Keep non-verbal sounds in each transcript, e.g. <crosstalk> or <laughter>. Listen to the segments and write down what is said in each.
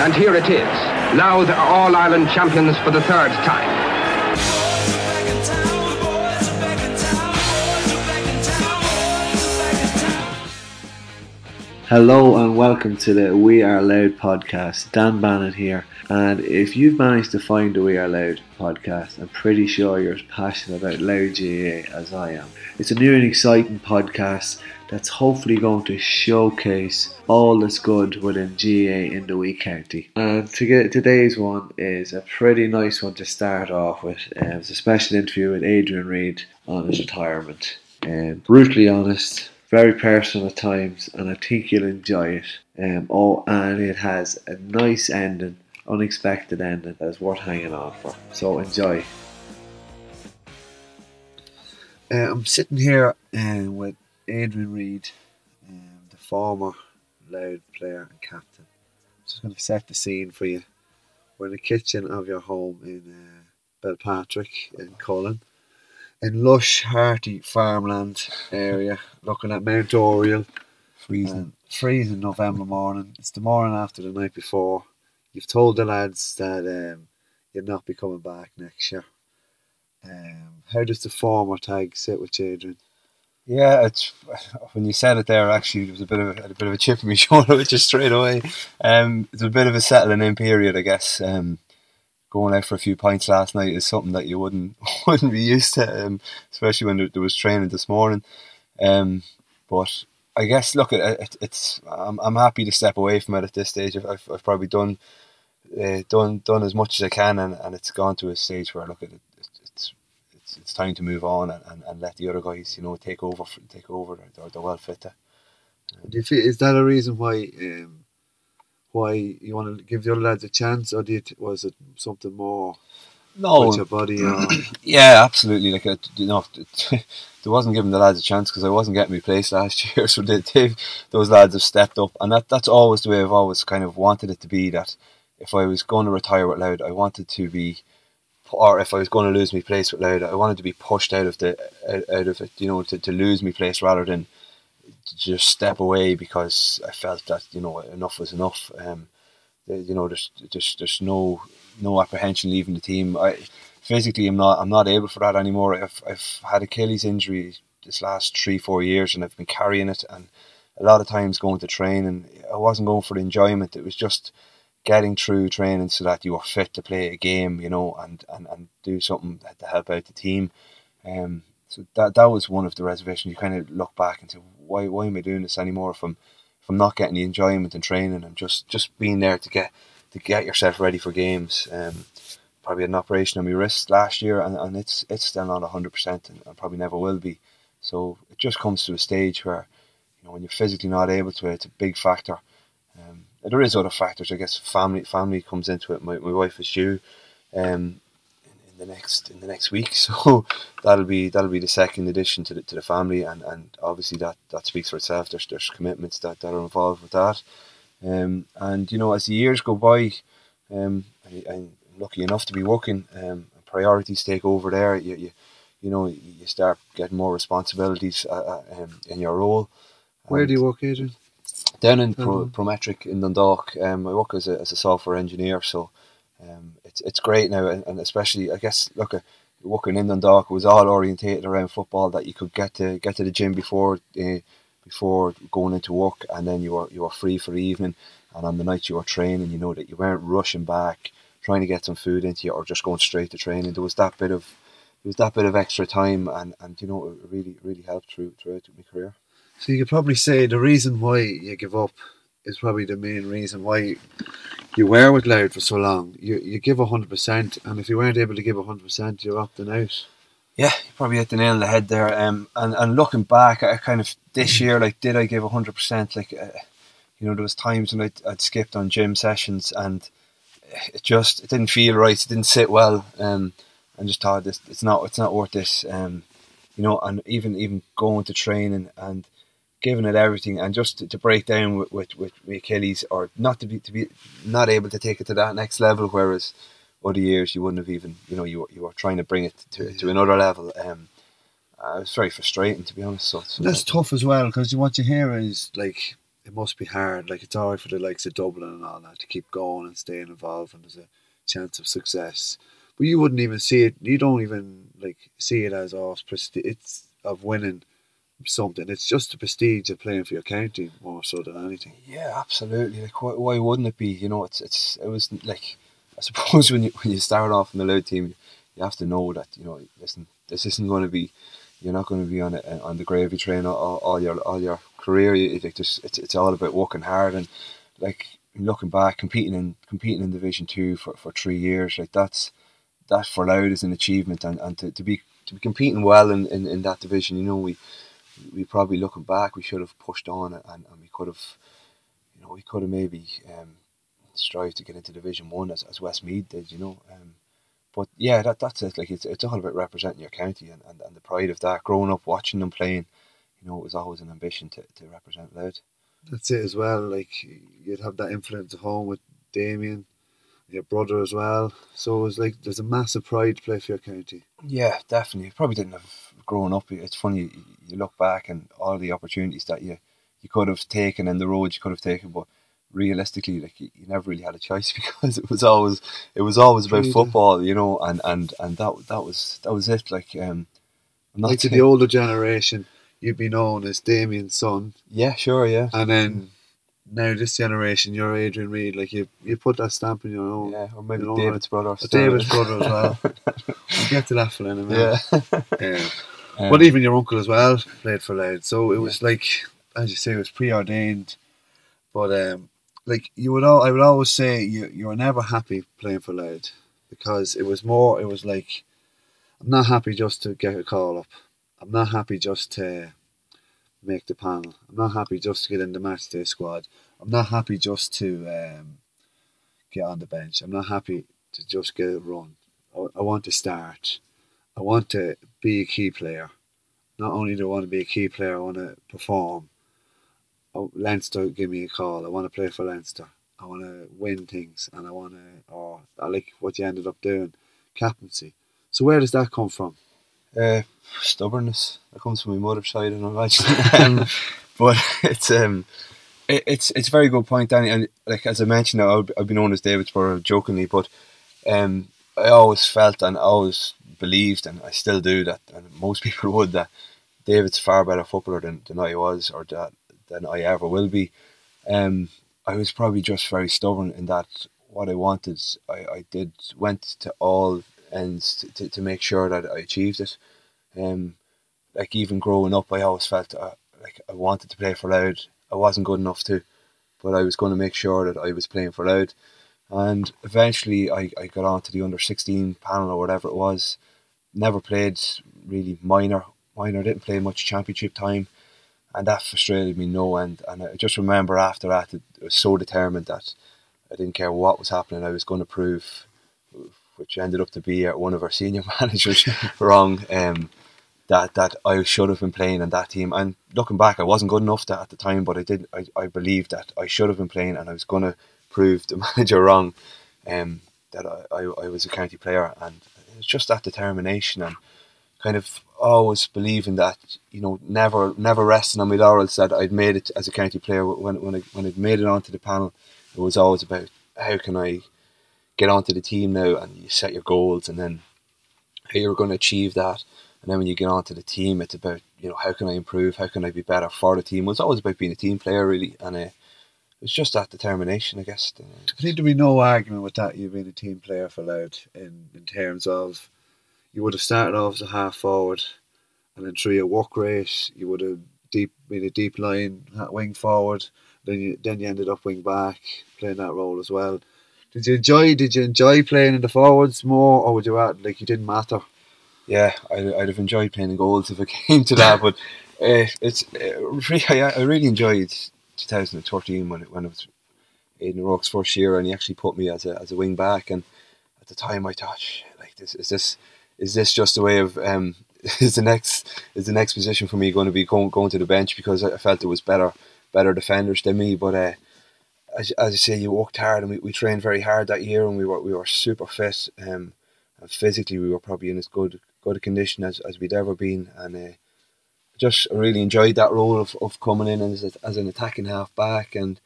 And here it is. Louth are All-Ireland champions for the third time. Hello and welcome to the We Are Louth podcast. Dan Bannon here. And if you've managed to find the We Are Louth podcast, I'm pretty sure you're as passionate about Louth GAA as I am. It's a new and exciting podcast that's hopefully going to showcase all that's good within GAA in the wee county. And to get today's one is a pretty nice one to start off with. Um, it's a special interview with Adrian Reid on his retirement. Um, brutally honest, very personal at times, and I think you'll enjoy it. Um, oh, and it has a nice ending, unexpected ending that's worth hanging on for. So enjoy. Uh, I'm sitting here uh, with Adrian Reid, um, the former Louth player and captain. I'm Just going to set the scene for you. We're in the kitchen of your home in uh, Belpatrick in Collon in lush, hearty farmland area, looking at Mount Oriel. Freezing. Uh, freezing November morning. It's the morning after the night before. You've told the lads that um, you'll not be coming back next year. Um, how does the former tag sit with you, Adrian? Yeah, it's when you said it there. Actually, there was a bit of a, a bit of a chip in my <laughs> shoulder, which is straight away. Um, it's a bit of a settling in period, I guess. Um, going out for a few pints last night is something that you wouldn't <laughs> wouldn't be used to, um, especially when there, there, was training this morning. Um, but I guess look, it, it, it's I'm I'm happy to step away from it at this stage. I've I've, I've probably done uh, done done as much as I can, and, and it's gone to a stage where I look at it, it's it's it's time to move on and, and, and let the other guys you know take over take over. They're, they're well fit. To, Do you feel, is that a reason why? Um, why you want to give the other lads a chance, or did was it something more? No, your body. Or? <clears throat> yeah, absolutely. Like you know, <laughs> there wasn't giving the lads a chance because I wasn't getting my place last <laughs> year. So they, they, those lads have stepped up, and that that's always the way I've always kind of wanted it to be. That if I was going to retire with Louth, I wanted to be, or if I was going to lose my place with Louth, I wanted to be pushed out of the out, out of it. You know, to, to lose my place rather than just step away because I felt that you know enough was enough. Um, you know, there's there's there's no no apprehension leaving the team. I physically I'm not I'm not able for that anymore. I've I've had Achilles injury this last three four years and I've been carrying it and a lot of times going to train and I wasn't going for enjoyment. It was just getting through training so that you are fit to play a game, you know, and, and, and do something to help out the team. Um, so that that was one of the reservations. You kind of look back and say, why why am I doing this anymore? If I'm if I'm not getting the enjoyment and training and just just being there to get to get yourself ready for games. Um, probably an operation on my wrist last year, and, and it's it's still not hundred percent, and probably never will be. So it just comes to a stage where you know when you're physically not able to, it's a big factor. There is other factors, I guess. Family family comes into it. My my wife is due. Um, in the next in the next week. <laughs> So that'll be that'll be the second addition to the to the family, and, and obviously that, that speaks for itself. There's there's commitments that, that are involved with that, um, and you know as the years go by, um, I, am lucky enough to be working. Um, priorities take over there. You, you you know you start getting more responsibilities uh, uh um, in your role. Where do you work, Adrian? Down in Pro, Prometric in Dundalk. Um, I work as a, as a software engineer, so um, it's it's great now, and, and especially I guess look at working in Dundalk was all orientated around football that you could get to get to the gym before uh, before going into work, and then you were you were free for the evening, and on the night you were training, you know that you weren't rushing back trying to get some food into you or just going straight to training. There was that bit of there was that bit of extra time, and, and you know it really really helped through throughout my career. So you could probably say the reason why you give up is probably the main reason why you were with Louth for so long. You you give hundred percent, and if you weren't able to give hundred percent, you're opting out. Yeah, you probably hit the nail on the head there. Um, and and looking back, I kind of this year, like, did I give hundred percent? Like, uh, you know, there was times when I'd, I'd skipped on gym sessions, and it just it didn't feel right. It didn't sit well. Um, and just thought this it's not it's not worth this. Um, you know, and even even going to training and giving it everything, and just to, to break down with, with, with Achilles, or not to be to be not able to take it to that next level. Whereas other years you wouldn't have even you know you you were trying to bring it to to another level. Um, uh, it was very frustrating to be honest. So, so That's tough as well because what you hear is like it must be hard. Like it's hard for the likes of Dublin and all that to keep going and staying involved, and there's a chance of success. But you wouldn't even see it. You don't even like see it as oh, it's, it's of winning something. It's just the prestige of playing for your county more so than anything. Yeah, absolutely. Like why, why wouldn't it be? You know, it's it's it was like I <laughs> suppose when you when you start off in the Louth team, you have to know that you know listen, this isn't going to be. You're not going to be on it on the gravy train all, all your all your career. You, like just, it's it's all about working hard and like looking back, competing in competing in Division Two for, for three years. Like that's that for Louth is an achievement, and, and to, to be to be competing well in, in, in that division. You know, we we probably looking back, we should have pushed on and, and we could have, you know, we could have maybe um, strived to get into Division One as, as Westmeath did. You know. Um, but yeah, that that's it. Like it's it's all about representing your county and, and, and the pride of that. Growing up watching them playing, you know, it was always an ambition to, to represent Louth. That's it as well. Like you'd have that influence at home with Damien, your brother as well. So it was like there's a massive pride to play for your county. Yeah, definitely. You Probably didn't have growing up. It's funny you look back and all the opportunities that you you could have taken and the roads you could have taken, but realistically, like you, you, never really had a choice <laughs> because it was always it was always about football, you know, and, and, and that that was that was it. Like um, i'm like to the older generation, you'd be known as Damien's son. Yeah, sure, yeah. And then now this generation, you're Adrian Reid, Like you, you put that stamp in your own. Yeah, or maybe you know, David's brother. David's brother as well. <laughs> we'll get to that for in a minute. Yeah. <laughs> yeah. <laughs> Um, but even your uncle as well played for Louth, so it was like, as you say, it was preordained. But um, like you would all, I would always say you you were never happy playing for Louth because it was more. It was like I'm not happy just to get a call up. I'm not happy just to make the panel. I'm not happy just to get in the match day squad. I'm not happy just to um, get on the bench. I'm not happy to just get a run. I, I want to start. I want to be a key player. Not only do I want to be a key player, I want to perform oh, Leinster give me a call. I want to play for Leinster. I want to win things, and I want to. Or I like what you ended up doing, captaincy. So where does that come from? Uh, stubbornness. That comes from my mother's side, and imagine. <laughs> um, <laughs> but it's um, it, it's it's a very good point, Danny. And like as I mentioned, I've, I've been known as David's brother jokingly, but um, I always felt and always believed, and I still do that, and most <laughs> people would that David's far better footballer than, than I was, or that than I ever will be. Um, I was probably just very stubborn in that what I wanted, I, I did went to all ends to, to, to make sure that I achieved it. Um, like even growing up, I always felt uh, like I wanted to play for Louth. I wasn't good enough to, but I was going to make sure that I was playing for Louth. And eventually, I, I got onto the under sixteen panel or whatever it was. Never played really minor. Minor didn't play much championship time and that frustrated me no end. And I just remember after that, I was so determined that I didn't care what was happening. I was going to prove, which ended up to be one of our senior <laughs> managers wrong. Um, that that I should have been playing in that team. And looking back, I wasn't good enough at the time, but I did. I, I believed that I should have been playing, and I was going to prove <laughs> the manager wrong. Um, that I, I, I was a county player, and it's just that determination and kind of always believing that you know never never resting on my laurels that I'd made it as a county player when when I when I'd made it onto the panel it was always about how can I get onto the team now and you set your goals and then how you're going to achieve that and then when you get onto the team it's about you know how can I improve how can I be better for the team well, it's always about being a team player really and uh, it's just that determination, I guess. I think there'd be no argument with that. You've been a team player for Louth in in terms of you would have started off as a half forward, and then through your work rate, you would have deep been a deep line wing forward. Then you then you ended up wing back, playing that role as well. Did you enjoy? Did you enjoy playing in the forwards more, or would you add like you didn't matter? Yeah, I'd, I'd have enjoyed playing in goals if it <laughs> came to that, but uh, it's uh, I, I really enjoyed 2013 when it, when it was in Rock's first year, and he actually put me as a as a wing back. And at the time, I thought, like, this is this is this just a way of um, <laughs> is the next is the next position for me going to be going going to the bench because I felt there was better better defenders than me, but. Uh, as, as you say, you worked hard and we, we trained very hard that year and we were we were super fit. Um, and physically, we were probably in as good good a condition as, as we'd ever been. And uh, just really enjoyed that role of, of coming in as, a, as an attacking half back. And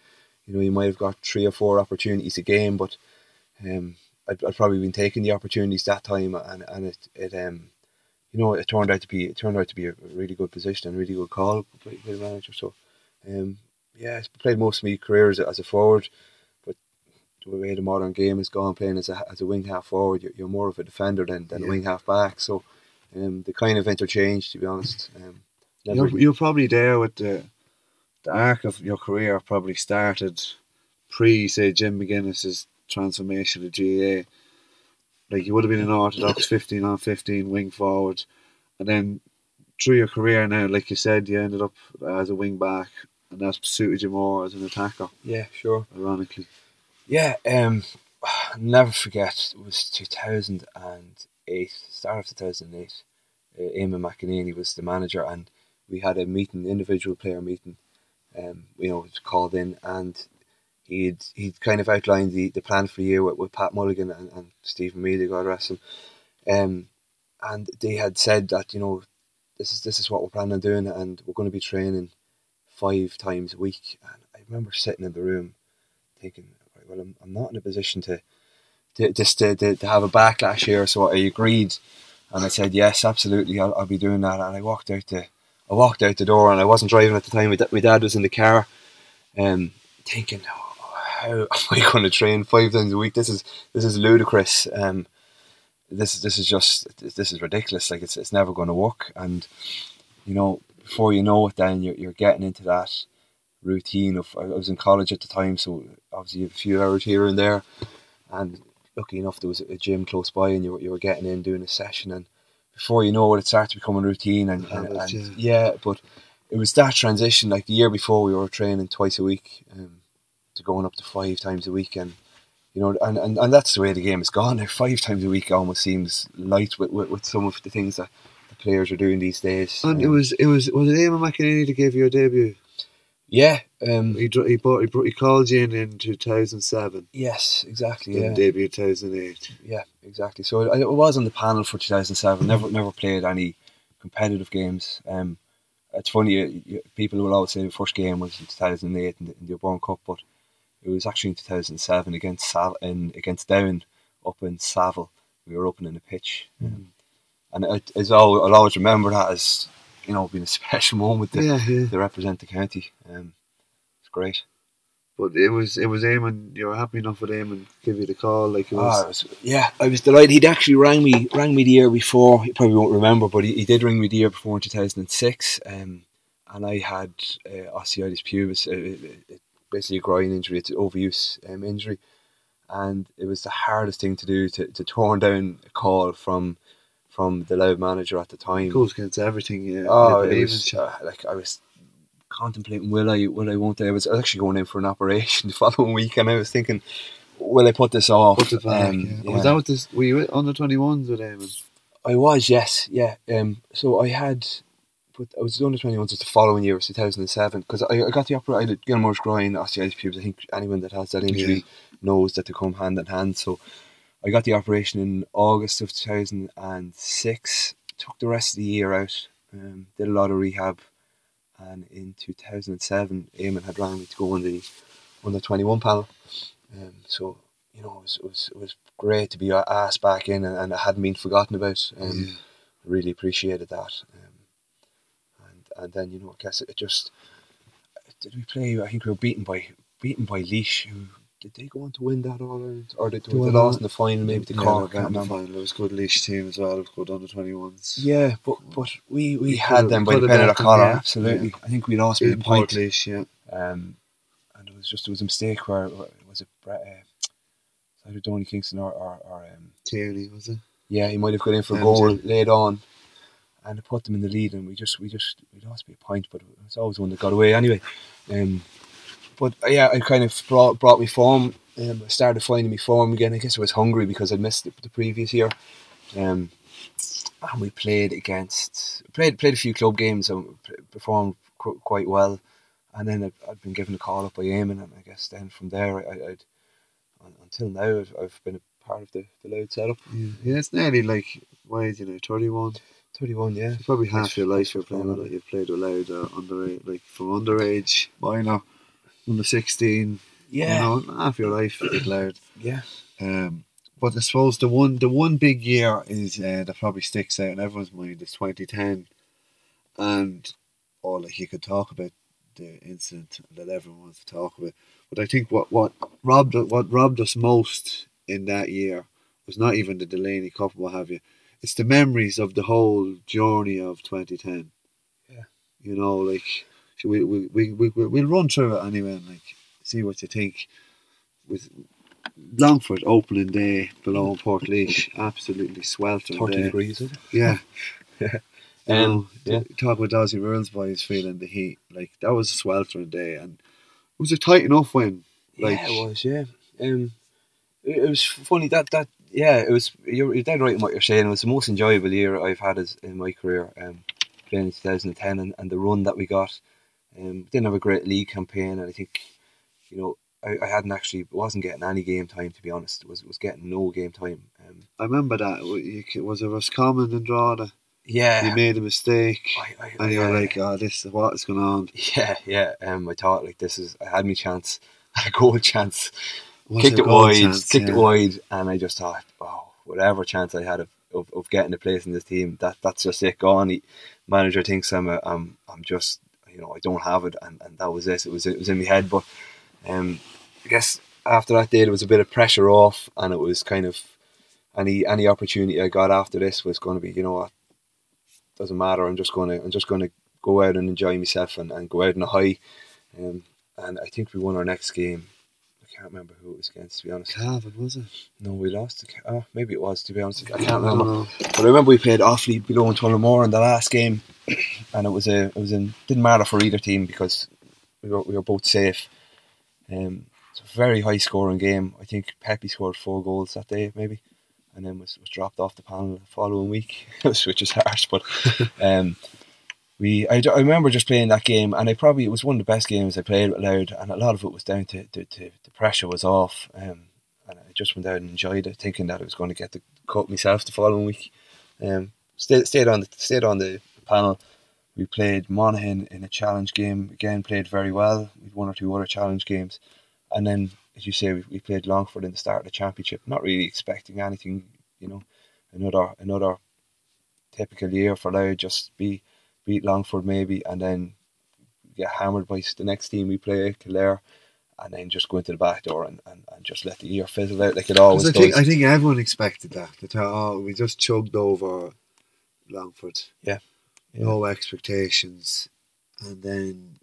you know, you might have got three or four opportunities a game, but um, I'd, I'd probably been taking the opportunities that time, and and it it um you know it turned out to be it turned out to be a really good position and really good call by the manager. So um yeah, I played most of my career as a, as a forward, but the way the modern game is gone, playing as a as a wing half forward, you're, you're more of a defender than, than yeah. a wing half back. So um, the kind of interchange, to be honest. Um, you're, you're probably there with the the arc of your career probably started pre, say, Jim McGuinness's transformation to GAA. Like you would have been an orthodox <laughs> 15 on 15 wing forward, and then through your career now, like you said, you ended up as a wing back, and that suited you more as an attacker. Yeah, sure. Ironically. Yeah, um, I'll <sighs> never forget. It was 2008, start of 2008. Uh, Eamon McEneaney was the manager, and we had a meeting, individual player meeting. Um, you know, called in, and he'd he'd kind of outlined the, the plan for the year with, with Pat Mulligan and, and Stephen Mealy, God rest him. Um, and they had said that you know this is this is what we're planning on doing, and we're going to be training five times a week. And I remember sitting in the room thinking, right, well, I'm, I'm not in a position to, to just to, to, to, have a backlash here. So I agreed, and I said yes, absolutely, I'll, I'll be doing that. And I walked out the I walked out the door, and I wasn't driving at the time. My, dad was in the car, um, thinking, oh, how <laughs> am I going to train five times a week? This is this is ludicrous. Um, this this is just this is ridiculous. Like it's it's never going to work. And you know, before you know it, then you're, you're getting into that routine of. I was in college at the time, so obviously a few hours here and there, and lucky enough there was a gym close by, and you were, you were getting in doing a session, and before you know it, it starts becoming routine, and, and, and yeah. yeah. but it was that transition. Like the year before, we were training twice a week, um, to going up to five times a week, and you know, and, and, and that's the way the game has gone. Now, <laughs> five times a week almost seems light with, with, with some of the things that players are doing these days. And um, it was it was was it Eamon McEneaney that gave you a debut? Yeah, um, he he, brought, he, brought, he called you in in two thousand seven. Yes, exactly. Yeah, debut two thousand eight. Yeah, exactly. So I, I was on the panel for two thousand seven. Never never played any competitive games. Um, it's funny, you, you, people will always say the first game was in 2008 in the, in the Cup, but it was actually in 2007 against Sal- in, against Down up in Saville. We were opening a pitch. Mm. Um, and it, it's all, I'll always remember that as you know being a <laughs> special moment to, yeah, yeah. to represent the county. Um, it's great. But it was it was Eamon. You were happy enough with Eamon give you the call, like it was. Oh, was. Yeah, I was delighted. He'd actually rang me rang me the year before. He probably won't remember, but he, he did ring me the year before in two thousand and six. Um, and I had uh, osteitis pubis, uh, basically a groin injury. It's an overuse um, injury, and it was the hardest thing to do to to turn down a call from from the Louth manager at the time. Goes against everything. Yeah. Oh, it was uh, like I was contemplating will I will I won't I. I was actually going in for an operation <laughs> the following week, and I was thinking, will I put this off? Put it back. Um, yeah. Was that what this? Were you under twenty ones with Eamon? I was, yes, yeah. Um, so I had, but I was under twenty ones. the following year, two thousand and seven, because I, I got the operation. I did Gilmore's groin, osteitis pubis. I think anyone that has that injury yeah. knows that they come hand in hand. So I got the operation in August of 2006. Took the rest of the year out. Um, did a lot of rehab, and in 2007, Eamon had rang me to go on the the 21 panel. Um, so you know, it was, it was it was great to be asked back in, and, and it hadn't been forgotten about. Um. Really appreciated that. Um, and and then you know, I guess it just did we play? I think we were beaten by beaten by Laois, who did they go on to win that All Ireland, or did they, They lost in the final maybe the Yeah, Cork? I in can't the remember. final. It was a good Laois team as well. It was good under twenty ones. Yeah, but but we, we We had them by the could've pen of the got collar. yeah. Absolutely, I think we lost by a point. Laois, yeah. Um, and it was just it was a mistake where was it Brett, uh, either Donie Kingston or, or, or um, Tierney was it? yeah, he might have got in for a goal late on, and it put them in the lead, and we just we just we lost by a point, but it's always one that got away anyway. Um, but uh, yeah, it kind of brought brought me form. Um, I started finding me form again. I guess I was hungry because I missed it the previous year. Um, and we played against played played a few club games and performed qu- quite well. And then I'd, I'd been given a call up by Eamon, and I guess then from there, I, I'd until now I've, I've been a part of the, the Louth setup. Yeah, yeah it's nearly like why is you know thirty one. Thirty one, yeah. It's probably half your life you're playing with. You've played with Louth uh, underage, like from underage, minor, under sixteen. Yeah, you know, half your life Louth. yeah. Um, but I suppose the one the one big year is uh, that probably sticks out in everyone's mind is 2010, and all like you could talk about the incident that everyone wants to talk about. But I think what what robbed what robbed us most in that year was not even the Delaney Cup, what have you. It's the memories of the whole journey of 2010. Yeah. You know, like so we we we we we- we'll run through it anyway and like see what you think. With Longford opening day below in <laughs> Portlaoise, absolutely sweltering Thirty day. degrees. Is it? Yeah. <laughs> You know, Um, yeah. t- talk about Dozzy Rules boys feeling the heat. Like that was a sweltering day and it was a tight enough win. Like yeah, it was. Yeah. Um, it, it was funny that that yeah, it was. You're, you're dead right in what you're saying. It was the most enjoyable year I've had as in my career. Um, playing in 2010 and, and the run that we got. Um, didn't have a great league campaign, and I think you know I, I hadn't actually wasn't getting any game time to be honest. Was was getting no game time. Um, I remember that. C- Was it Roscommon and Drogheda? yeah, You made a mistake I, I, and you were I- like, oh, this is what is going on. yeah, yeah. Um, I thought like this is I had my chance, <laughs> a goal chance. Was kicked a it wide, chance, kicked yeah. it wide, and I just thought, oh, whatever chance I had of, of, of getting a place in this team, that that's just it. Gone. He, manager thinks I'm a, I'm I'm just you know I don't have it, and, and that was it. It was it was in my head, but um, I guess after that day there was a bit of pressure off, and it was kind of any any opportunity I got after this was going to be you know what doesn't matter. I'm just going to I'm just going to go out and enjoy myself and, and go out on a high. Um, and I think we won our next game. I can't remember who it was against, to be honest. Cavan, was it? No, we lost. to Ca- Oh, maybe it was, to be honest. I can't remember. know. But I remember we played Offaly below in Tullamore in the last game, <clears throat> and it was a it was in didn't matter for either team because we were we were both safe. Um, it's a very high scoring game. I think Pepe scored four goals that day, maybe, and then was, was dropped off the panel the following week, <laughs> which is harsh. But <laughs> um, we I, I remember just playing that game, and I probably it was one of the best games I played with Louth, and a lot of it was down to, to, to the pressure was off, um, and I just went out and enjoyed it, thinking that I was going to get the cut myself the following week. Um, stayed stayed on the stayed on the panel. We played Monaghan in a challenge game again, played very well. We one or two other challenge games, and then as you say, we, we played Longford in the start of the championship. Not really expecting anything, you know, another another typical year for Louth. Just be beat Longford maybe, and then get hammered by the next team we play, Kildare, and then just go into the back door and, and, and just let the year fizzle out like it always I does. think I think everyone expected that. They thought, oh, we just chugged over Longford. Yeah. Yeah. No expectations, and then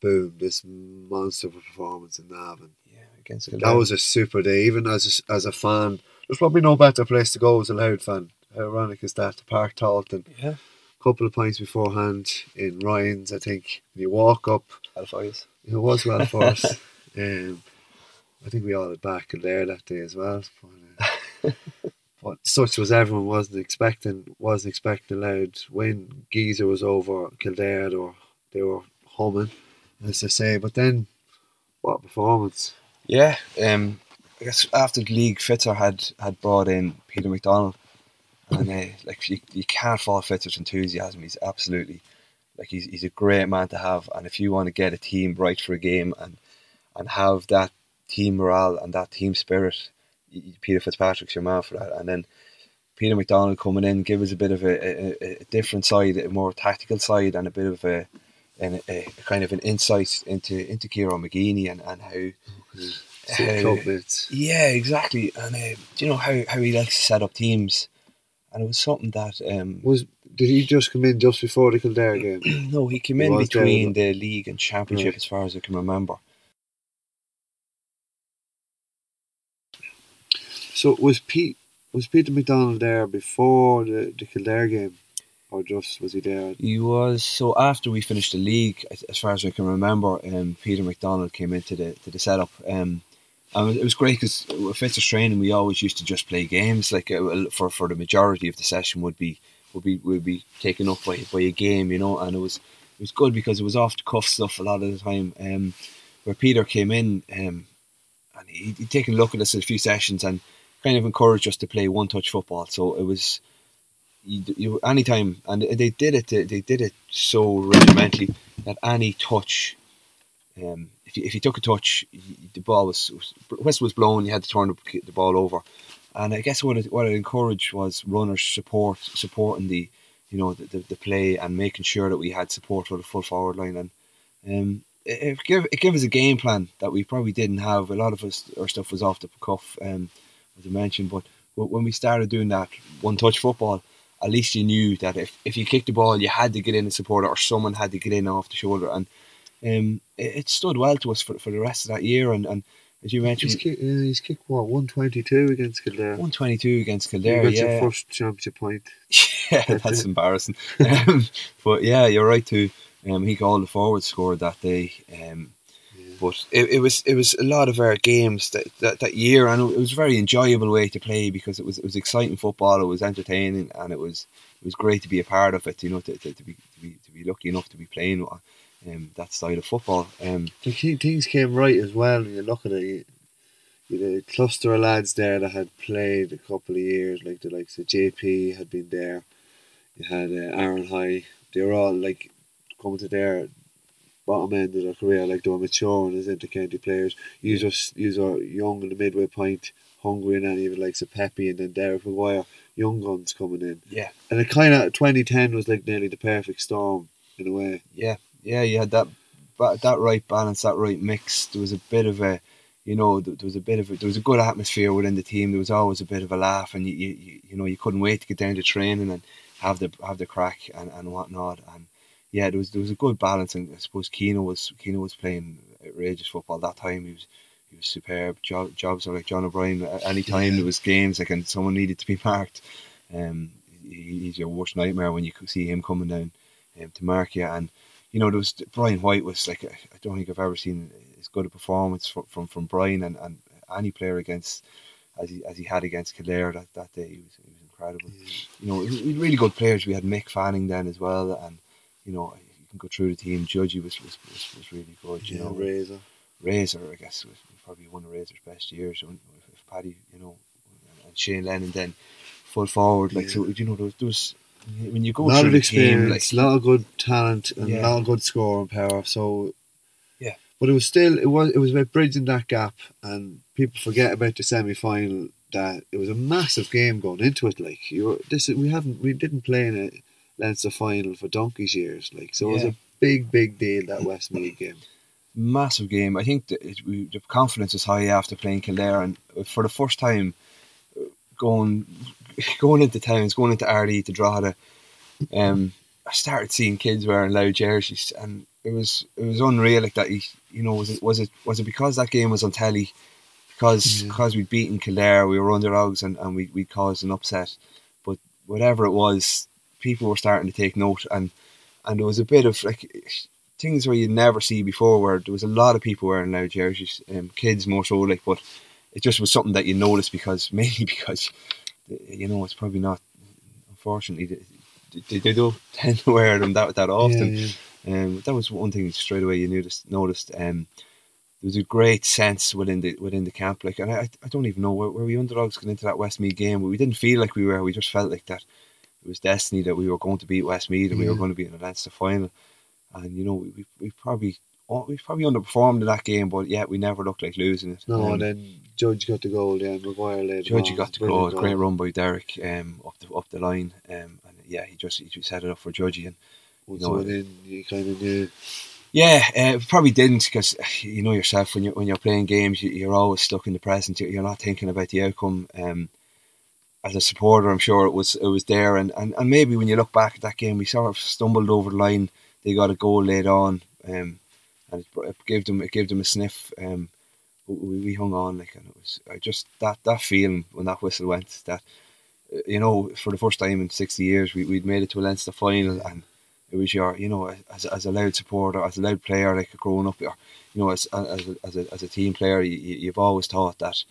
boom, this monster of a performance in Navan. yeah, against That was a super day. Even as a, as a fan, there's probably no better place to go as a Louth fan. How ironic is that? The Páirc Tailteann. yeah, couple of pints beforehand in Ryan's, I think. You walk up. Alphies. It was well for us. Um, I think we all had back in there that day as well. But, uh, <laughs> but such was everyone wasn't expecting wasn't expecting Louth when Geezer was over Kildare they were, they were humming as they say. But then what a performance. Yeah, um, I guess after the league, Fitzer had, had brought in Peter McDonald, and uh, like you, you can't fault Fitzer's enthusiasm. He's absolutely like he's he's a great man to have, and if you want to get a team right for a game and and have that team morale and that team spirit, y- y- Peter Fitzpatrick's your man for that. And then Peter McDonald coming in, give us a bit of a, a, a- different side, a more tactical side, and a bit of a and a, a kind of an insight into into Kieran McGeeney and and how. Sick how- yeah, exactly. And uh, do you know how, how he likes to set up teams? And it was something that um, Was did he just come in just before the Kildare game? no, he came He in was there, between the league and championship, Right. as far as I can remember. So was Pete was Peter McDonald there before the, the Kildare game, or just was he there? He was so after we finished the league, as, as far as I can remember, um, Peter McDonald came into the to the setup. Um, and it was great because with Fitz's training, we always used to just play games. Like uh, for for the majority of the session would be would be would be taken up by by a game, you know. And it was it was good because it was off the cuff stuff a lot of the time. Um, where Peter came in, um, and he he'd taken a look at us a few sessions and kind of encouraged us to play one touch football. So it was you, you anytime and they did it they did it so regimentally that any touch um, if, you, if you took a touch the ball was, was whistle was blown you had to turn the, the ball over. And I guess what it, what it encouraged was runners support supporting the you know the, the, the play and making sure that we had support for the full forward line. And um, it, it, gave, it gave us a game plan that we probably didn't have. A lot of us our stuff was off the cuff um, as I mentioned. But when we started doing that one touch football at least you knew that if, if you kicked the ball, you had to get in and support it, or someone had to get in off the shoulder. And um, it, it stood well to us for, for the rest of that year. And, and as you He's mentioned, kicked, uh, he's kicked what one twenty two against Kildare. 122 against He Kildare. got Yeah, your first championship point. <laughs> yeah, that's embarrassing. um, but yeah, you're right too. Um, he called the forward scored that day. Um, but it, it was it was a lot of our games that, that, that year, and it was a very enjoyable way to play because it was it was exciting football. It was entertaining, and it was it was great to be a part of it. You know, to, to, to be to be to be lucky enough to be playing um, that side of football. Um, The things came right as well when you look at it. You, a cluster of lads there that had played a couple of years, like the likes of JP had been there. You had uh, Aaron Hoey. They were all like coming to their bottom end of their career, like they were maturing as inter-county players. You just you are young in the midway point, hungry, and then even likes of Pepe and then Derek Maguire, young guns coming in. yeah, And it kind of 2010 was like nearly the perfect storm in a way. yeah, yeah. You had that that right balance, that right mix. There was a bit of a, you know, there was a bit of a, there was a good atmosphere within the team. There was always a bit of a laugh, and you you, you- know you couldn't wait to get down to training and have the have the crack and, and whatnot. And yeah, there was there was a good balance, and I suppose Keno was Keno was playing outrageous football that time. He was he was superb. Jo- jobs are like John O'Brien. Any time there was games like and someone needed to be <laughs> marked. Um, he, he's your worst nightmare when you see him coming down um, to mark you. And you know, there was Brian White was like I don't think I've ever seen as good a performance from from, from Brian and, and any player against as he as he had against Kildare that, that day. He was he was incredible. You know, we had really good players. We had Mick Fanning then as well, and you know you can go through the team. Judgy was was, was, was really good. You Yeah, know, Razor. Razor, I guess, was probably one of Razor's best years. When- If Paddy, you know, and Shane Lennon then full forward, like so, you know, there was, there was when you A go lot through of the game, like experience, a lot of good talent, and a Yeah. lot of good scoring power. So, Yeah. But it was still it was it was about bridging that gap, and people forget about the semi final. That it was a massive game going into it. Like you, were, this we haven't we didn't play in a Leinster final for donkeys years. Like so, it was a big big deal that Westmeath game. massive game. I think that it, we, the confidence is high after playing Kildare, and for the first time, uh, going going into towns, going into Ardee to Drogheda, um, I started seeing kids wearing Louth jerseys, and it was it was unreal. Like that, you, you know, was it was it was it because that game was on telly, because Yeah. because we'd beaten Kildare, we were underdogs, and, and we we caused an upset. But whatever it was, people were starting to take note, and and there was a bit of like things where you never see before, where there was a lot of people wearing Louth jerseys, um, kids more so, like, but it just was something that you noticed because <laughs> mainly because you know it's probably not. Unfortunately, they, they, don't <laughs> tend to wear them that that often. Yeah, Um, that was one thing straight away you noticed. Noticed. Um, there was a great sense within the within the camp. Like, and I, I don't even know where, where we underdogs going into that Westmeath game, but we didn't feel like we were. We just felt like that it was destiny that we were going to beat Westmeath and we were going to be in the Leinster final. And you know, we we, we probably we probably underperformed in that game, but yet we never looked like losing it. No, Um, then Judge got the goal. Yeah, Maguire it Georgie on. got the goal, Brilliant great run by Derek um, up the up the line, um, and yeah, he just he just set it up for Georgie and Once you in, you kind of knew. Yeah, uh, probably didn't because you know yourself when you're when you're playing games, you, you're always stuck in the present. You're, you're not thinking about the outcome. Um, as a supporter, I'm sure it was it was there, and, and, and maybe when you look back at that game, we sort of stumbled over the line. They got a goal late on, um, and it, it gave them it gave them a sniff. Um, we, we hung on like, and it was I just that that feeling when that whistle went. That you know, for the first time in sixty years, we we'd made it to a Leinster final, and it was your you know as as a Louth supporter, as a Louth player, like growing up, you know, as as a, as a, as a team player, you, you've always thought that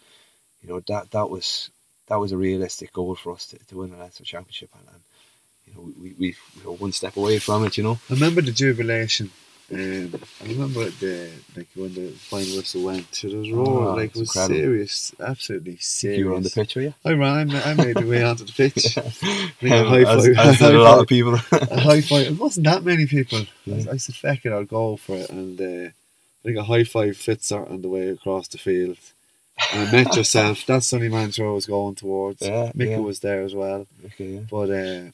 you know that that was that was a realistic goal for us to, to win the Leinster Championship, and, and you know we we we were one step away from it, you know. I remember the jubilation. Um, I remember the like when the final whistle went. It was roar, Oh, like it was incredible. serious, absolutely serious. You were on the pitch, were you? I ran. I made the way onto the pitch. <laughs> A Um, high as, five- as high a lot five- of <laughs> people. a high five. It wasn't that many people. Yeah. I, I said, "Feck it, I'll go for it." And uh, I think a high five Fitzer on the way across the field. And I met yourself. <laughs> That's Sonny Mantra I was going towards. Yeah, Mickey yeah. was there as well. okay, yeah. But uh,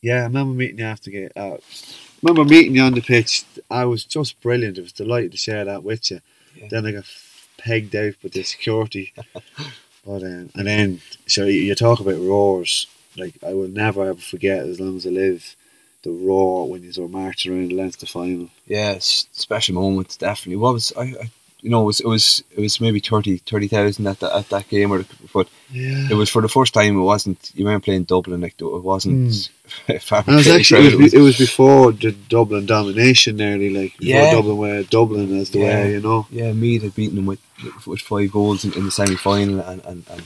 yeah, I remember meeting you after get out. Remember meeting you on the pitch. I was just brilliant. I was delighted to share that with you. Yeah. Then I got pegged out with the security. <laughs> but um, and then so you, talk about roars. Like I will never ever forget as long as I live the roar when you were marching around the Leinster final. yeah, it's a special moment, definitely. What was I, I you know, it was it was it was maybe 30 30,000 at that at that game, or but Yeah. it was for the first time. It wasn't you weren't playing Dublin like it wasn't. Hmm. <laughs> And it was <laughs> actually it was, it was <laughs> before the Dublin domination nearly like Yeah. Dublin where Dublin as the Yeah. way you know. yeah, Meath had beaten them with with five goals in, in the semi final, and, and, and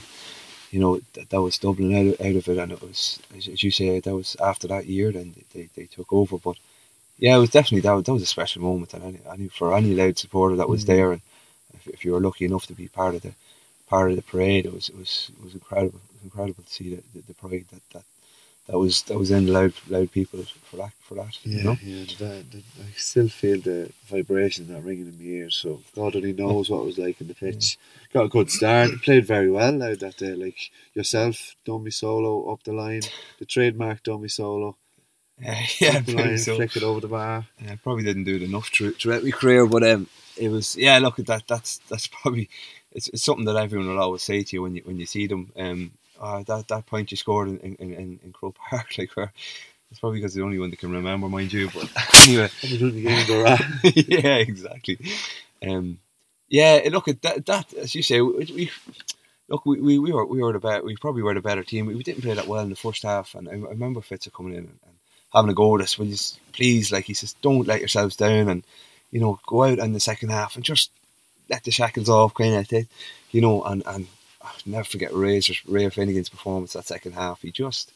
you know that, that was Dublin out of, out of it, and it was as, as you say that was after that year then they, they, they took over. But yeah, it was definitely that was, that was a special moment, and any, any for any Louth supporter that was Mm. there, and if, if you were lucky enough to be part of the part of the parade, it was it was it was incredible. It was incredible to see the, the, the pride that, that that was that was in Louth Louth people for that for that. Yeah, You know? yeah. That, that, I still feel the vibration that ringing in my ears. So God only knows what it was like in the pitch. Got a good start. Played very well that day. Like yourself, dummy solo up the line. The trademark dummy me <laughs> yeah, up the maybe line, so. flick it over the bar. I probably didn't do it enough through, throughout my career, but um, it was yeah. Look at that. That's that's <laughs> probably it's, it's something that everyone will always say to you when you when you see them. Um, uh, that that point you scored in in, in, in Croke Park, <laughs> like where it's probably because the only one they can remember, mind you. But anyway, Probably done the game go right. yeah, exactly. Um, yeah, look at that. That as you say, we, we look we, we, we were we were the better. We probably were the better team. We, we didn't play that well in the first half, and I, I remember Fitzer coming in having a go at us. Will you please, like he says, don't let yourselves down, and you know, go out in the second half and just let the shackles off, kind of thing, you know. And and I'll never forget Ray's Ray Finnegan's performance that second half. He just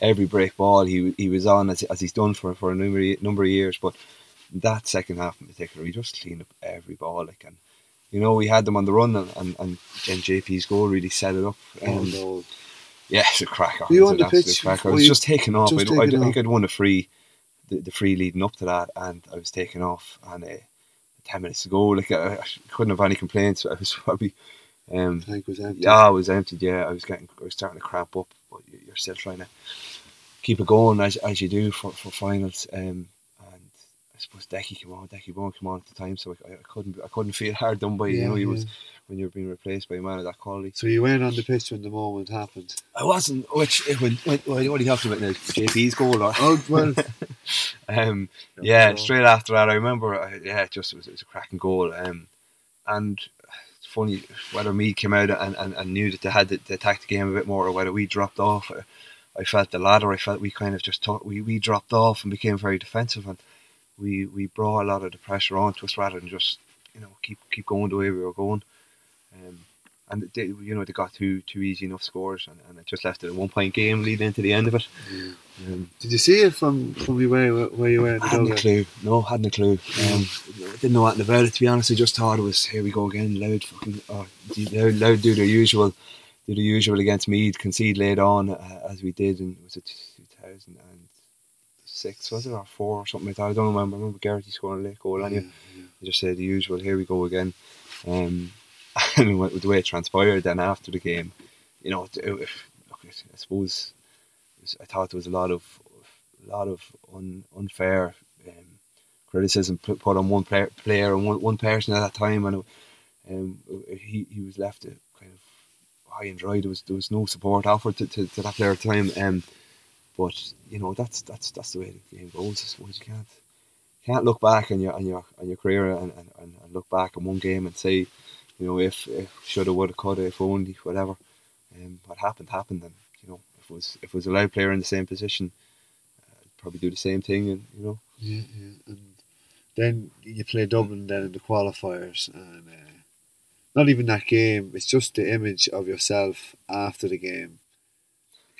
every break ball he he was on as, as he's done for for a number of, number of years, but that second half in particular, he just cleaned up every ball. Like and you know, we had them on the run, and and, and JP's goal really set it up. Oh, And no. Yeah, it's a cracker. Were you on the pitch cracker. I was just taking off. just I'd, I'd, I think? I'd won a free, the, the free leading up to that, and I was taking off, and uh, ten minutes ago, like I, I couldn't have any complaints. <laughs> I was probably, um, Tank was empty. yeah, I was emptied. Yeah, I was getting, I was starting to cramp up, but you- you're still trying to keep it going as as you do for, for finals. Um, I suppose Decky came on, Decky Bowen came on at the time, so I, I couldn't, I couldn't feel <laughs> hard done by you. Yeah, you know, he yeah. was when you were being replaced by a man of that quality. So you went on the pitch when the moment happened. I wasn't. Which when, when, what are you talking about now? JP's goal or? Oh well. <laughs> um, yeah, goal. straight after that, I remember. uh, Yeah, it just it was, it was a cracking goal. Um, and it's funny whether me came out and, and, and knew that they had to, to attack the game a bit more, or whether we dropped off. I, I felt the latter. I felt we kind of just thought we, we dropped off and became very defensive, and we we brought a lot of the pressure onto us rather than just you know keep keep going the way we were going. Um, and they, you know they got two two easy enough scores, and, and it just left it a one point game leading into the end of it. Um, Did you see it from from you where where you were in hadn't a clue. No, hadn't a clue. Um, didn't know anything about it to be honest. I just thought it was here we go again. Louth, fucking, oh, Louth, Louth do their usual, do the usual against Meath. Concede late on uh, as we did, and was it two thousand and six? Was it or four or something like that? I don't remember. I remember Geraghty scoring a late goal. Anyway, I just said the usual. Here we go again. Um, <laughs> and with the way it transpired, then after the game, you know, it, it, look, I suppose was- I thought there was a lot of a lot of un, unfair um, criticism put, put on one player, player and one, one person at that time, and um, he he was left kind of high and dry. There was there was no support offered to, to, to that player at the time. Um, but you know that's that's that's the way the game goes. I suppose you can't can't look back on your on your on your career and, and, and look back on one game and say, you know, if, if shoulda, woulda, coulda, if only, whatever. Um, what happened happened, and you know, if it was if it was a Louth player in the same position, probably do the same thing, and you know. Yeah, yeah. And then you play Dublin then in the qualifiers, and uh, not even that game. It's just the image of yourself after the game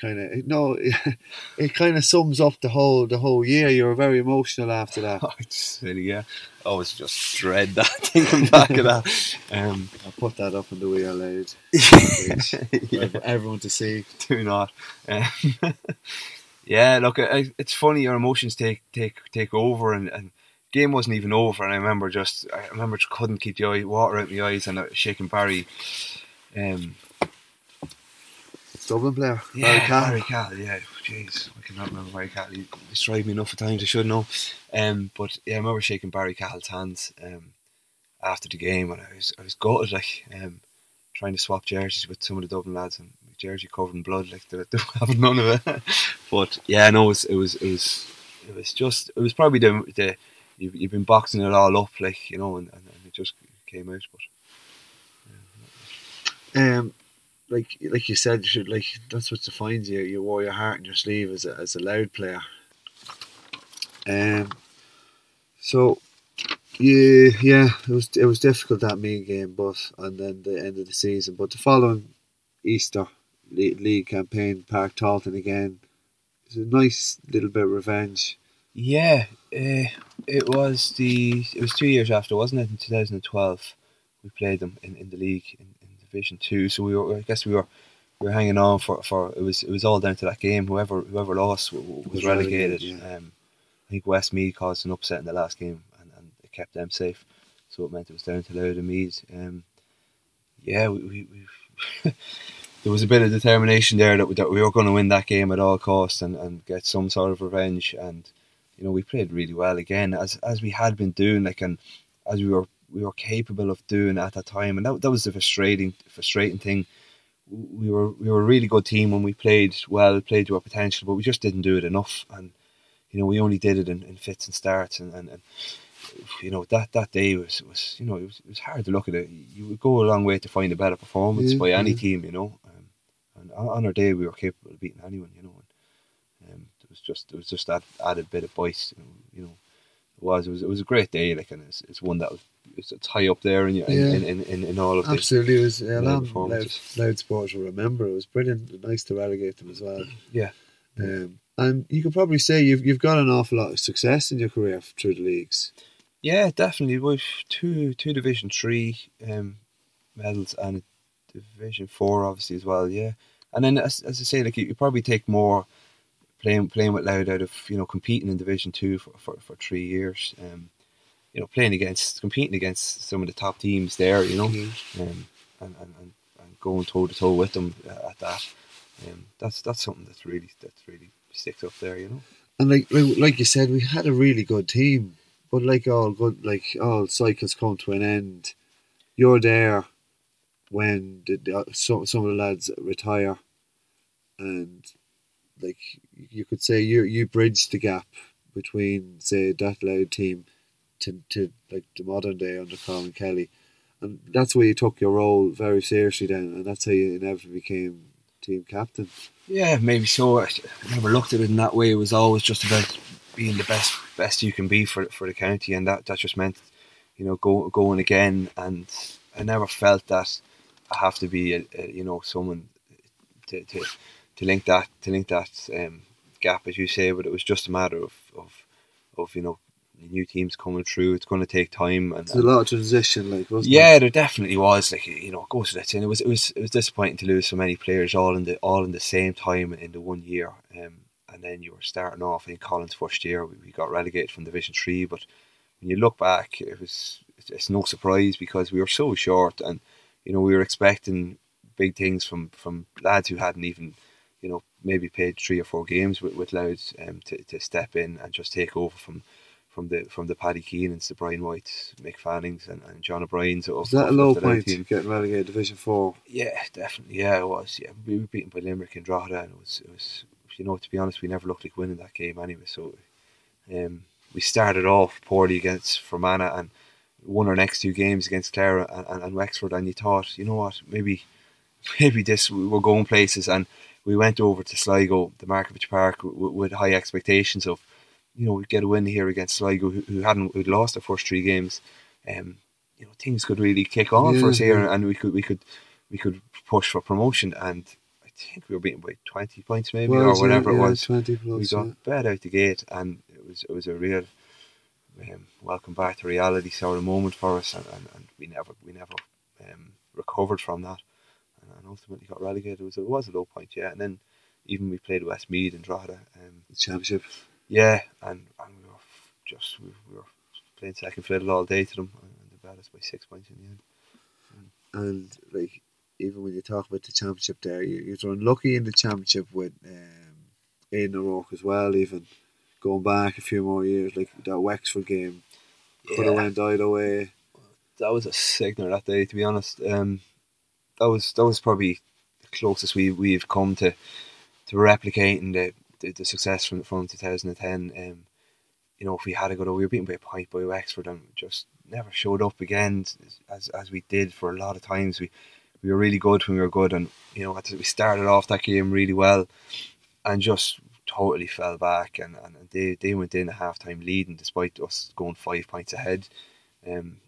kind of no, <laughs> it, it kind of sums up the whole the whole year. You were very emotional after that. <laughs> Oh, really, yeah. I always just dread that <laughs> thinking back of that. Um, I'll put that up in the Are Louth yeah. for everyone to see. Do not. Um, yeah, look, it, it's funny. Your emotions take take take over, and, and game wasn't even over. And I remember just, I remember just couldn't keep the eye, water out of my eyes, and uh, shaking Barry. Um, Dublin player. Yeah, Barry Cahill. Yeah, jeez, I cannot remember Barry Cahill. He destroyed me enough of times. I should know. Um, but yeah, I remember shaking Barry Cahill's hands um, after the game, and I was I was gutted, like um, trying to swap jerseys with some of the Dublin lads, and jersey covered in blood, like they don't <laughs> have none of it. <laughs> but yeah, no, it was it was it was it was just it was probably the the you've, you've been boxing it all up, like you know, and, and, and it just came out. But yeah. um like like you said, you should like that's what defines you. You wore your heart on your sleeve as a as a Louth player. Um. So, yeah, yeah, it was it was difficult that main game, but and then the end of the season. But the following Easter league campaign, Páirc Tailteann again. It's a nice little bit of revenge. Yeah, uh, it was the it was two years after, wasn't it? In two thousand and twelve, we played them in, in the league in, Division Two. So we were, I guess, we were we were hanging on for, for it was it was all down to that game. Whoever whoever lost was, was relegated. relegated yeah. um, I think Westmeath caused an upset in the last game, and, and it kept them safe. So it meant it was down to Louth and Meath. Um, yeah, we, we, we <laughs> there was a bit of determination there that we, that we were going to win that game at all costs and, and get some sort of revenge. And you know, we played really well again as as we had been doing. Like and as we were we were capable of doing at that time, and that that was the frustrating frustrating thing. We were we were a really good team when we played well, played to our potential, but we just didn't do it enough. And you know, we only did it in, in fits and starts, and, and, and you know that that day was was you know it was, it was hard to look at it. You would go a long way to find a better performance yeah, by any yeah. team, you know. Um, and on our day, we were capable of beating anyone, you know. And um, it was just it was just that added bit of bite, you know. You know it was it was it was a great day, like, and it's, it's one that was it's, it's high up there in, yeah. in, in, in, in, all of Absolutely, it was yeah, Louth, Louth sports will remember. It was brilliant, nice to relegate them as well. Yeah, um, and you could probably say you've you've got an awful lot of success in your career through the leagues. Yeah, definitely. With two two Division Three um, medals and Division Four, obviously as well. Yeah, and then as, as I say, like you, you probably take more playing playing with Louth out of you know competing in Division Two for, for, for three years. Um, you know, playing against, competing against some of the top teams there, you know, mm-hmm. um, and, and, and, and going toe to toe with them uh, at that. Um, that's that's something that's really that's really sticks up there, you know. And like like you said, we had a really good team, but like all good, like all cycles come to an end. You're there when the, the, some some of the lads retire, and like you could say you you bridged the gap between say that Louth team to, to like the modern day under Colin Kelly. And that's where you took your role very seriously then, and that's how you inevitably became team captain. Yeah, maybe so. I never looked at it in that way. It was always just about being the best best you can be for for the county, and that, that just meant, you know, go, going again. And I never felt that I have to be, a, a, you know, someone to, to to link that to link that um, gap, as you say. But it was just a matter of of, of you know new teams coming through. It's going to take time. And there's a lot of transition, like yeah, there? there definitely was. Like you know, it goes to that. And it was it was it was disappointing to lose so many players all in the all in the same time in the one year. Um, and then you were starting off in Colin's first year. We, we got relegated from Division Three, but when you look back, it was it's no surprise because we were so short, and you know we were expecting big things from from lads who hadn't even you know, maybe played three or four games with, with Louth um, to, to step in and just take over from from the from the Paddy Keenans, the Brian Whites, Mick Fannings, and, and John O'Brien's. Was that a low point team. getting relegated Division Four? Yeah, definitely. Yeah, it was. Yeah, we were beaten by Limerick and Drogheda, and it was it was. You know, to be honest, we never looked like winning that game anyway. So, um, we started off poorly against Fermanagh and won our next two games against Clare and, and, and Wexford, and you thought, you know what, maybe <laughs> maybe this we're going places, and we went over to Sligo, the Markievicz Park, with, with high expectations of you know, we get a win here against Sligo, who, who hadn't who'd lost their first three games. Um, you know, things could really kick on yeah, for us here, yeah. and we could we could we could push for promotion. And I think we were beaten by twenty points, maybe well, or whatever yeah, it was. Twenty plus, we got bad out the gate, and it was it was a real um, welcome back to reality sort of moment for us, and, and, and we never we never um, recovered from that, and, and, ultimately got relegated. It was it was a low point, yeah, and then even we played Westmeath and Drogheda, um, the championship yeah, and, and we were just we, we were playing second fiddle all day to them, and they beat us by six points in the end. And, and like even when you talk about the championship, there you, you're unlucky in the championship with um, Aidan O'Rourke as well. Even going back a few more years, like that Wexford game could have went either way. That was a signal that day, to be honest. Um, that was that was probably the closest we we've come to to replicating the the, the success from from 2010. Um, you know, if we had a good, we were beaten by a point by Wexford and just never showed up again as as we did for a lot of times. We we were really good when we were good, and you know, we started off that game really well, and just totally fell back. And, and they they went in a half time leading despite us going five points ahead. Um,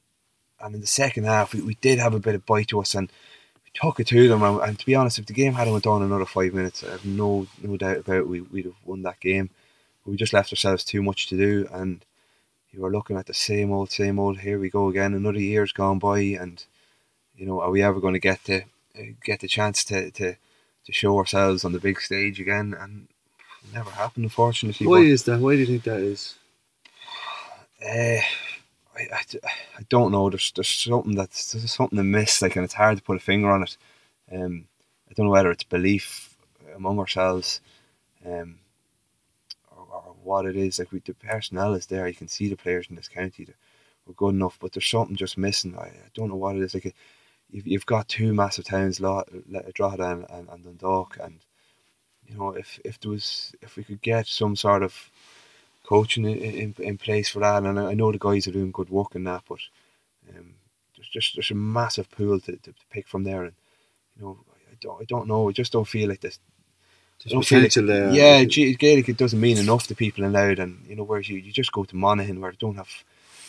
and in the second half, we, we did have a bit of bite to us, and took it to them. And, and, to be honest, if the game hadn't went on another five minutes, I have no no doubt about it, we, we'd have won that game. But we just left ourselves too much to do, and you were looking at the same old, same old. Here we go again. Another year's gone by, and you know, are we ever going to get the get the chance to, to to show ourselves on the big stage again? And never happened, unfortunately. Why but, is that? Why do you think that is? Uh, <sighs> I, I, I don't know. There's there's something that's there's something amiss, like, and it's hard to put a finger on it. Um, I don't know whether it's belief among ourselves, um, or, or what it is. Like, we, the personnel is there. You can see the players in this county. We're good enough, but there's something just missing. I, I don't know what it is. Like, you've, you've got two massive towns, Drogheda and, and, and Dundalk, and you know, if if there was, if we could get some sort of coaching in, in, in place for that. And I know the guys are doing good work in that, but um, there's just there's a massive pool to, to, to, pick from there. And you know, I don't I don't know. I just don't feel like this. There's like, there. Yeah, Gaelic it doesn't mean enough to people in Louth, and you know, whereas you, you just go to Monaghan where they don't have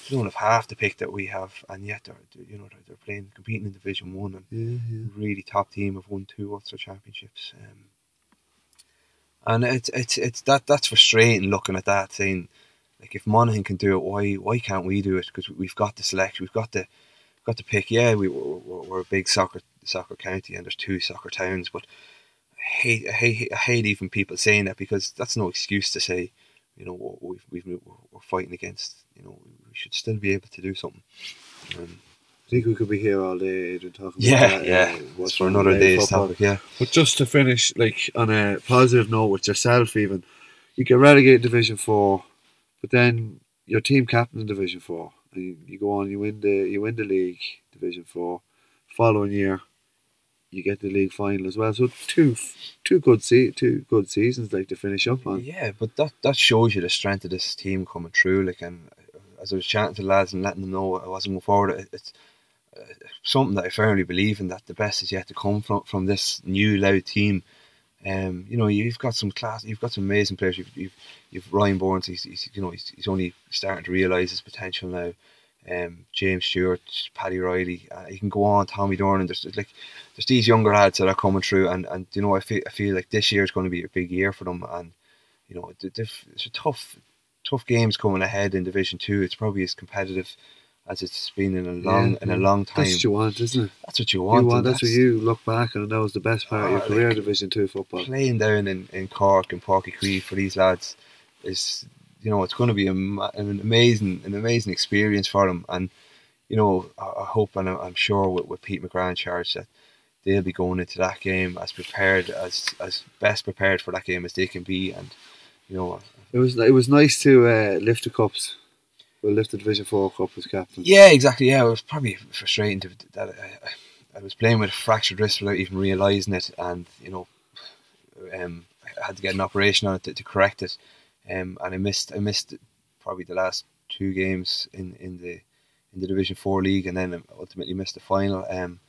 they don't have half the pick that we have, and yet they're, you know they're, they're playing competing in Division One and yeah, yeah. really top team have won two Ulster championships. Um, and it's it's it's that that's frustrating looking at that saying like if Monaghan can do it, why why can't we do it? Because we've got the selection, we've got the got the pick. Yeah, we we're, we're, a big soccer soccer county, and there's two soccer towns. But I hate I hate I hate even people saying that because that's no excuse to say, you know, we've we've we're fighting against. You know, we should still be able to do something. Um, I think we could be here all day and talking yeah, about that, yeah. Uh, for another day's topic, yeah. But just to finish, like on a positive note with yourself, even you get relegated Division Four, but then your team captain in Division Four, and you, you go on, you win the you win the league Division Four. Following year, you get the league final as well. So two two good se- two good seasons like to finish up on. Yeah, but that that shows you the strength of this team coming through. Like, and as I was chatting to the lads and letting them know I wasn't going forward, it, it's something that I firmly believe in that the best is yet to come from from this new Louth team. Um, you know, you've got some class, you've got some amazing players. You've, you've, you've Ryan Burns. He's, he's, you know he's, he's only starting to realise his potential now. Um, James Stewart, Paddy Riley. Uh, you can go on. Tommy Durnin. There's like there's these younger lads that are coming through, and, and you know I feel I feel like this year is going to be a big year for them, and you know it's a tough tough games coming ahead in Division Two. It's probably as competitive as it's been in a long yeah, in a long time. That's what you want, isn't it? That's what you want. You want that's, that's, what you look back and that was the best part oh, of your ah, career, like, Division Two football. Playing down in, in Cork and Uí Chaoimh for these lads is, you know, it's going to be a, an amazing an amazing experience for them. And you know, I, I hope and I'm sure with, with Pete McGrath in charge that they'll be going into that game as prepared as as best prepared for that game as they can be, and you know. It was it was nice to uh, lift the cups. We lift the Division Four cup as captain. Yeah, exactly. Yeah, it was probably frustrating to, that I, I was playing with a fractured wrist without even realizing it, and you know, um, I had to get an operation on it to, to correct it, um, and I missed I missed probably the last two games in, in the in the Division Four league, and then ultimately missed the final. Um,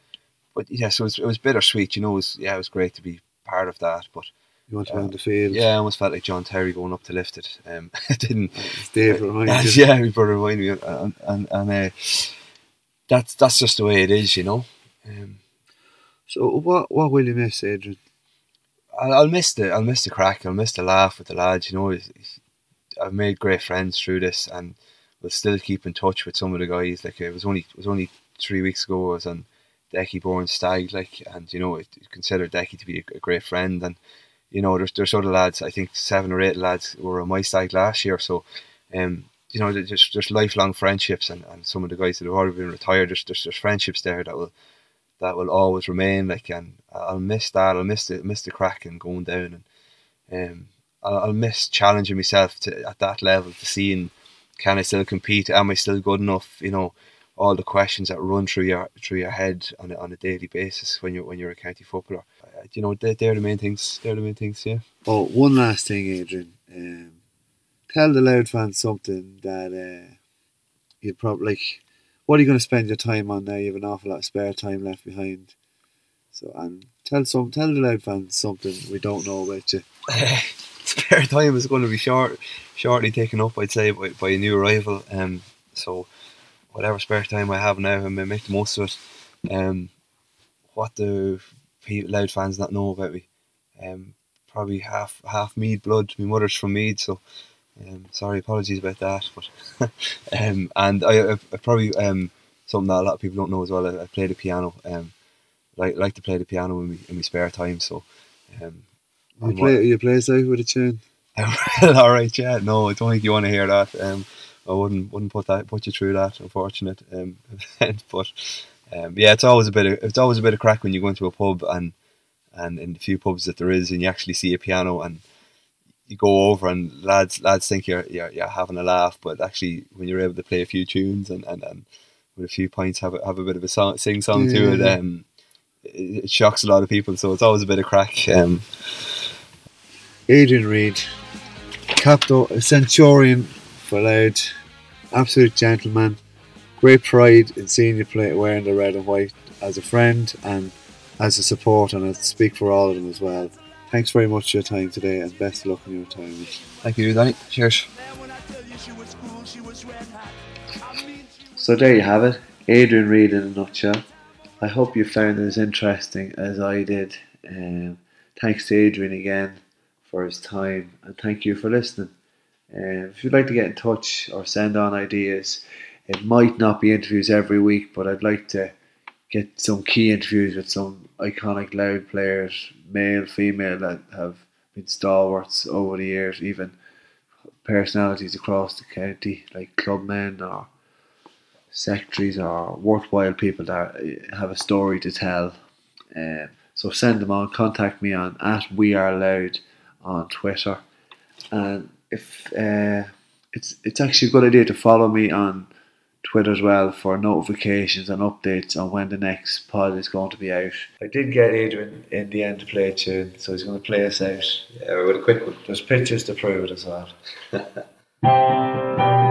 but yeah, so it was, it was bittersweet. You know, it was yeah, it was great to be part of that, but. You want to uh, on the field? Yeah, I almost felt like John Terry going up to lift it. Um, <laughs> it didn't. Dave reminded Yeah, he brought remind me, and and, and uh, that's that's just the way it is, you know. Um, so what what will you miss, Adrian? I'll, I'll miss the I'll miss the crack. I'll miss the laugh with the lads. You know, I've made great friends through this, and we'll still keep in touch with some of the guys. Like it was only it was only three weeks ago. I was on Decky born stag, like, and you know, I consider Decky to be a, a, great friend, and you know, there's there's other lads. I think seven or eight lads were on my side last year, so. Um, you know, there's, there's lifelong friendships, and, and some of the guys that have already been retired, there's, there's, there's friendships there that will that will always remain. Like, and I'll miss that. I'll miss the miss the crack and going down, and um, I'll, I'll miss challenging myself to at that level to seeing can I still compete? Am I still good enough? You know, all the questions that run through your through your head on a, on a daily basis when you're when you're a county footballer. You know, they're, they're the main things. They're the main things. Yeah. Oh, one last thing, Adrian. Um, tell the Louth fans something that uh, you'd probably like what are you going to spend your time on now? You have an awful lot of spare time left behind. So, and tell some, tell the Louth fans something we don't know about you. <laughs> spare time is going to be short, shortly taken up, I'd say, by, by a new arrival. Um, so, whatever spare time I have now, I'm going to make the most of it. Um, what do Louth fans not know about me? Um, probably half half Meath blood. My mother's from Meath, so um, sorry, apologies about that. But <laughs> um, and I, I, I probably um, something that a lot of people don't know as well. I, I play the piano. Um, like like to play the piano in my, in my spare time. So um, you play what, you play out with a tune. <laughs> all right, yeah. No, I don't think you want to hear that. Um, I wouldn't wouldn't put that put you through that. Unfortunate. Um, <laughs> but um, yeah, it's always a bit of it's always a bit of crack when you go into a pub and and in the few pubs that there is, and you actually see a piano and you go over and lads lads think you're, you're you're having a laugh, but actually when you're able to play a few tunes and, and, and with a few points have a, have a bit of a song, sing song yeah. to it, um, it, it, shocks a lot of people. So it's always a bit of crack. Um, Adrian Reid, Capto Centurion for Louth, absolute gentleman, great pride in seeing you play wearing the red and white as a friend and as a support, and I speak for all of them as well. Thanks very much for your time today and best of luck in your retirement. Thank you, Danny. Cheers. So there you have it, Adrian Reid in a nutshell. I hope you found it as interesting as I did. Um, thanks to Adrian again for his time and thank you for listening. Um, if you'd like to get in touch or send on ideas, it might not be interviews every week, but I'd like to get some key interviews with some iconic Louth players, male, female, that have been stalwarts over the years, even personalities across the county, like clubmen or secretaries or worthwhile people that have a story to tell. Um, so send them on. Contact me on at We Are Louth on Twitter, and if uh, it's it's actually a good idea to follow me on Twitter as well for notifications and updates on when the next pod is going to be out. I did get Adrian in the end to play a tune, so he's going to play us out. Yeah, with a quick one. There's pictures to prove it as well. <laughs>